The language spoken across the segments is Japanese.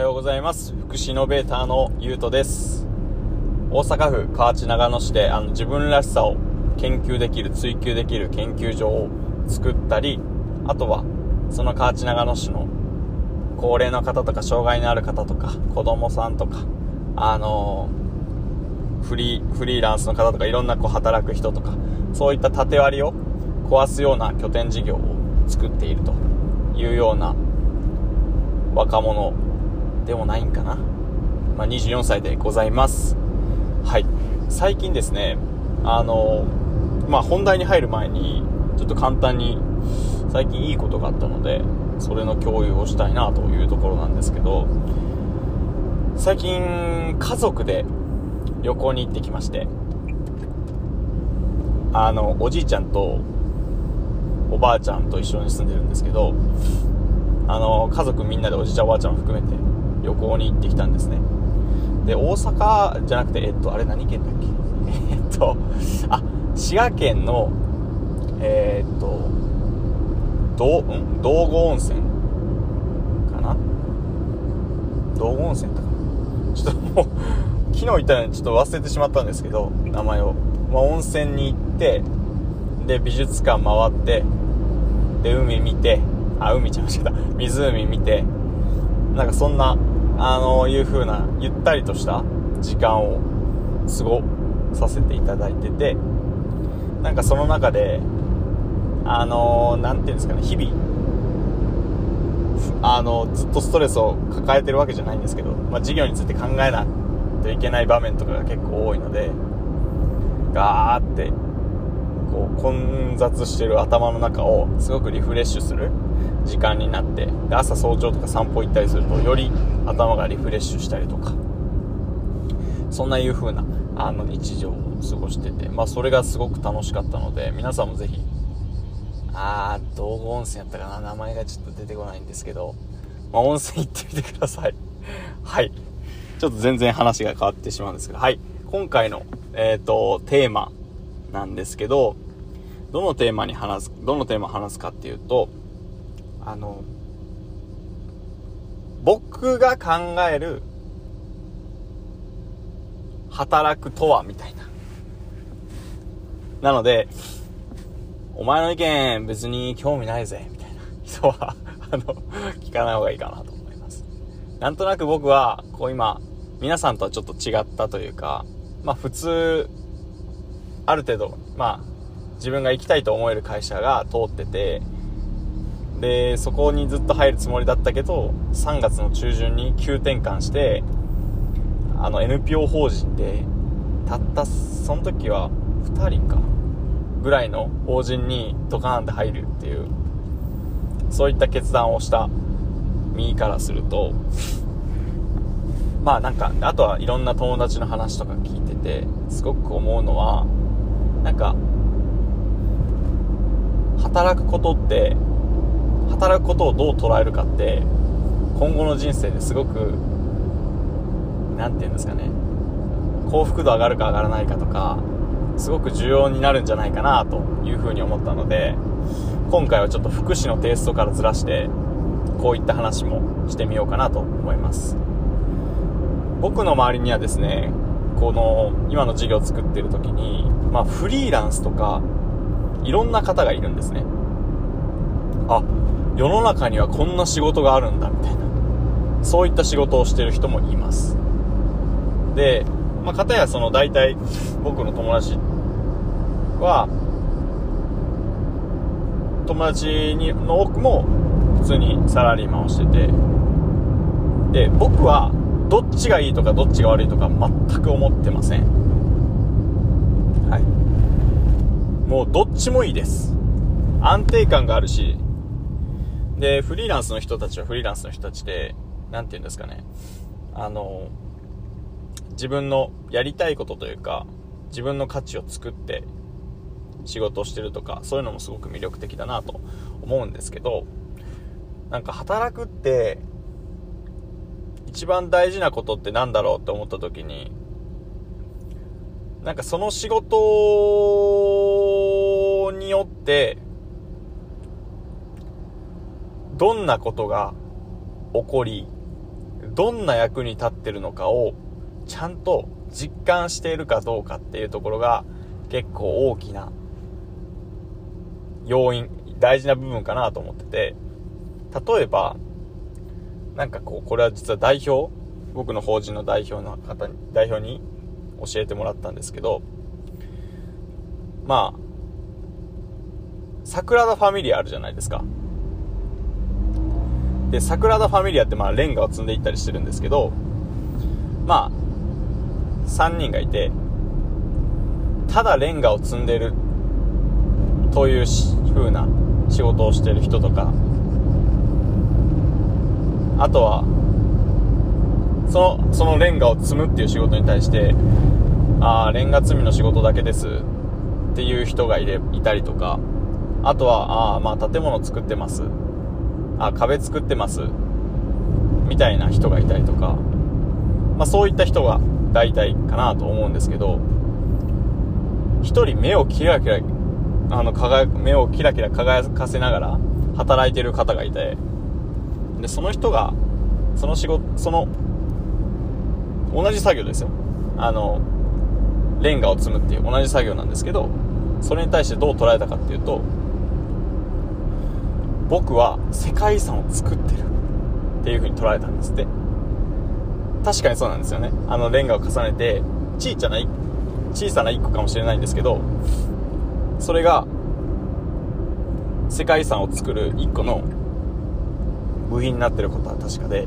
はようございます。福祉イノベーターのゆうとです。大阪府河内長野市であの自分らしさを研究できる追求できる研究所を作ったりあとはその河内長野市の高齢の方とか障害のある方とか子供さんとかあのフリーフリーランスの方とかいろんなこう働く人とかそういった縦割りを壊すような拠点事業を作っているというような若者でもないんかな、まあ、24歳でございます。はい。最近ですねあのまあ本題に入る前にちょっと簡単に最近いいことがあったのでそれの共有をしたいなというところなんですけど最近家族で旅行に行ってきましてあのおじいちゃんとおばあちゃんと一緒に住んでるんですけどあの家族みんなでおじいちゃんおばあちゃんを含めて旅行に行ってきたんですね。で大阪じゃなくてえっとあれ何県だっけ？えっとあ滋賀県のえー、っと道ん道後温泉かな？道後温泉とか。ちょっともう 昨日言ったようにちょっと忘れてしまったんですけど名前を、まあ、温泉に行ってで美術館回ってで海見てあ海ちゃいました。湖見てなんかそんなあのいう風なゆったりとした時間を過ごさせていただいててなんかその中であの何て言うんですかね日々あのずっとストレスを抱えてるわけじゃないんですけど、まあ、授業について考えないといけない場面とかが結構多いのでガーってこう混雑してる頭の中をすごくリフレッシュする時間になってで朝早朝とか散歩行ったりするとより頭がリフレッシュしたりとか。そんないう風なあの日常を過ごしててまあそれがすごく楽しかったので皆さんもぜひあー道後温泉やったかな名前がちょっと出てこないんですけど、まあ、温泉行ってみてください。はい。ちょっと全然話が変わってしまうんですけどはい。今回のえっ、ー、とテーマなんですけどどのテーマに話すどのテーマ話すかっていうとあの僕が考える働くとはみたいな。なのでお前の意見別に興味ないぜみたいな。人はあの聞かない方がいいかなと思います。なんとなく僕はこう今皆さんとはちょっと違ったというかまあ普通ある程度まあ自分が行きたいと思える会社が通っててでそこにずっと入るつもりだったけど3月の中旬に急転換してあの NPO 法人でたったその時は2人かぐらいの法人にドカーンって入るっていうそういった決断をした身からすると。まあなんかあとはいろんな友達の話とか聞いててすごく思うのはなんか働くことって働くことをどう捉えるかって今後の人生ですごく何て言うんですかね。幸福度上がるか上がらないかとかすごく重要になるんじゃないかなというふうに思ったので今回はちょっと福祉のテイストからずらしてこういった話もしてみようかなと思います。僕の周りにはですねこの今の授業を作ってる時に、まあ、フリーランスとかいろんな方がいるんですね。あ世の中にはこんな仕事があるんだみたいな。そういった仕事をしてる人もいます。で、まあ、片やその大体僕の友達は友達にの多くも普通にサラリーマンをしててで僕はどっちがいいとかどっちが悪いとか全く思ってません。はい。もうどっちもいいです。安定感があるしでフリーランスの人たちはフリーランスの人たちで何て言うんですかね。あの自分のやりたいことというか自分の価値を作って仕事をしてるとかそういうのもすごく魅力的だなと思うんですけどなんか働くって一番大事なことって何だろうって思った時になんかその仕事によってどんなことが起こりどんな役に立ってるのかをちゃんと実感しているかどうかっていうところが結構大きな要因、大事な部分かなと思ってて、例えば、なんかこう、これは実は代表僕の法人の代表の方に、代表に教えてもらったんですけど、まあ、桜田ファミリアあるじゃないですか。で、桜田ファミリアってまあレンガを積んでいったりしてるんですけど、まあ、3人がいて、ただレンガを積んでるという風な仕事をしてる人とか、あとは、その、そのレンガを積むっていう仕事に対して、ああ、レンガ積みの仕事だけですっていう人がいれいたりとか、あとは、ああ、まあ建物作ってます。あ、壁作ってます。みたいな人がいたりとか、まあそういった人が大体かなと思うんですけど、一人目をキラキラ、あの、輝、目をキラキラ輝かせながら働いてる方がいて、で、その人が、その仕事、その、同じ作業ですよ。あの、レンガを積むっていう同じ作業なんですけど、それに対してどう捉えたかっていうと、僕は世界遺産を作ってる。っていう風に捉えたんですって。確かにそうなんですよね。あのレンガを重ねて小さな小さな一個かもしれないんですけどそれが世界遺産を作る一個の部品になってることは確かで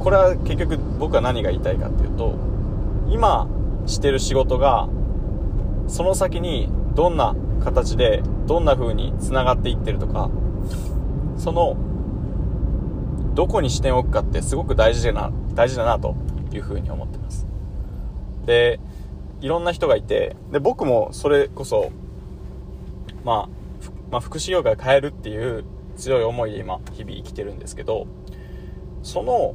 これは結局僕は何が言いたいかっていうと今してる仕事がその先にどんな形でどんな風に繋がっていってるとか、その、どこに視点を置くかってすごく大事だな、大事だなという風に思ってます。で、いろんな人がいて、で、僕もそれこそ、まあ、まあ、福祉業界を変えるっていう強い思いで今、日々生きてるんですけど、その、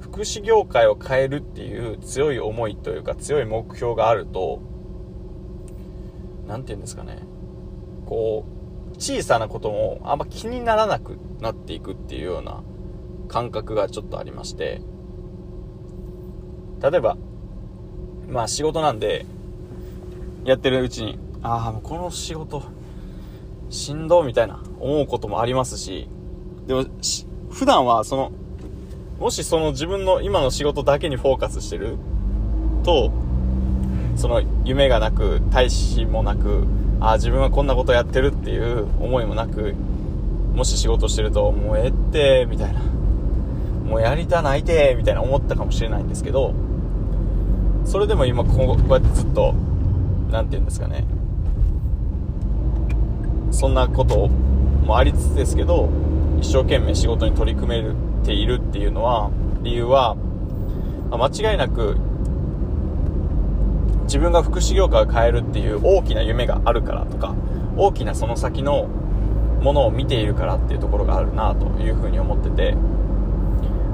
福祉業界を変えるっていう強い思いというか強い目標があると、何て言うんですかね、こう、小さなこともあんま気にならなくなっていくっていうような感覚がちょっとありまして、例えば、まあ仕事なんで、やってるうちに、ああ、この仕事、しんどみたいな思うこともありますし、でも、普段はその、もしその自分の今の仕事だけにフォーカスしてると、その夢がなく、大志もなく、ああ、自分はこんなことやってるっていう思いもなく、もし仕事してると、もうええって、みたいな。もうやりたないて、みたいな思ったかもしれないんですけど、それでも今こうやってずっと、何て言うんですかね。そんなこともありつつですけど、一生懸命仕事に取り組めているっていうのは、理由は、間違いなく自分が福祉業界を変えるっていう大きな夢があるからとか大きなその先のものを見ているからっていうところがあるなというふうに思ってて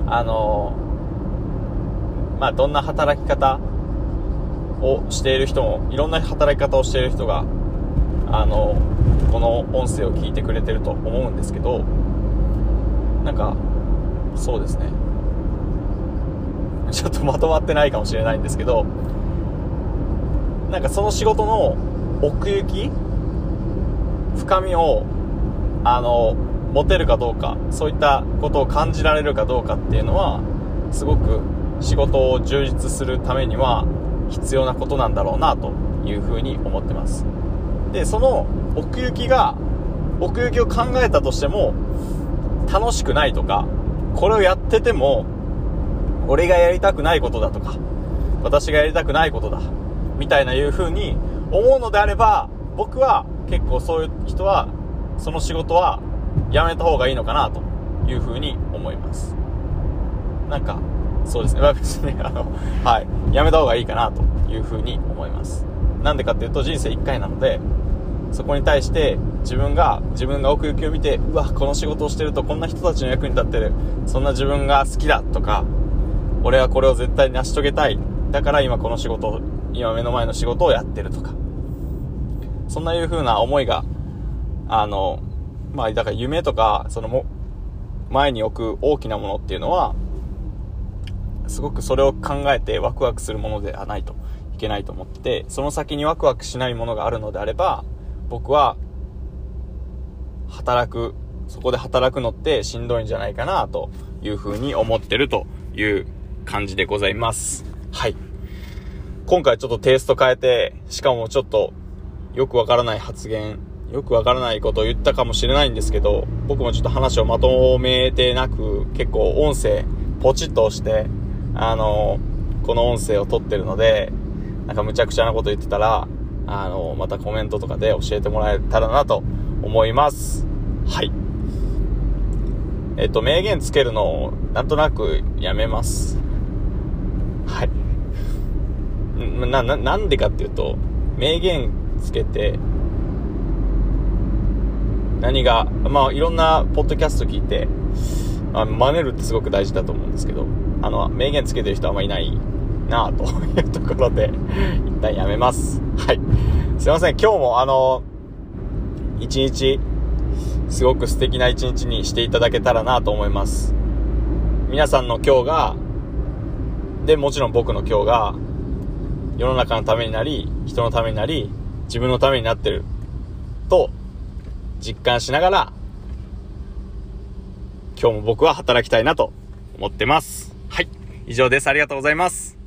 あのまあどんな働き方をしている人もいろんな働き方をしている人があのこの音声を聞いてくれてると思うんですけどなんかそうですね。ちょっとまとまってないかもしれないんですけどなんかその仕事の奥行き？深みをあの持てるかどうかそういったことを感じられるかどうかっていうのはすごく仕事を充実するためには必要なことなんだろうなというふうに思ってます。でその奥行きが奥行きを考えたとしても楽しくないとかこれをやってても俺がやりたくないことだとか私がやりたくないことだみたいないう風に思うのであれば、僕は結構そういう人は、その仕事はやめた方がいいのかなという風に思います。なんか、そうですね。別に、あの、はい。やめた方がいいかなという風に思います。なんでかっていうと人生1回なので、そこに対して自分が、自分が奥行きを見て、うわ、この仕事をしてるとこんな人たちの役に立ってる。そんな自分が好きだとか、俺はこれを絶対成し遂げたい。だから今この仕事を今目の前の仕事をやってるとか、そんないう風な思いが、あの、まあ、だから夢とか、そのも、前に置く大きなものっていうのは、すごくそれを考えてワクワクするものではないといけないと思って、その先にワクワクしないものがあるのであれば、僕は、働く、そこで働くのってしんどいんじゃないかなというふうに思ってるという感じでございます。はい。今回ちょっとテイスト変えて、しかもちょっとよくわからない発言、よくわからないことを言ったかもしれないんですけど、僕もちょっと話をまとめてなく、結構音声ポチッと押して、あの、この音声を撮ってるので、なんか無茶苦茶なこと言ってたら、あの、またコメントとかで教えてもらえたらなと思います。はい。えっと、名言つけるのをなんとなくやめます。はい。な、な、なんでかっていうと、名言つけて、何が、まあ、いろんなポッドキャスト聞いて、あ真似るってすごく大事だと思うんですけど、あの、名言つけてる人はあんまいないなあと いうところで、一旦やめます。はい。すいません、今日もあの、一日、すごく素敵な一日にしていただけたらなと思います。皆さんの今日が、で、もちろん僕の今日が、世の中のためになり、人のためになり、自分のためになってる、と、実感しながら、今日も僕は働きたいなと思ってます。はい。以上です。ありがとうございます。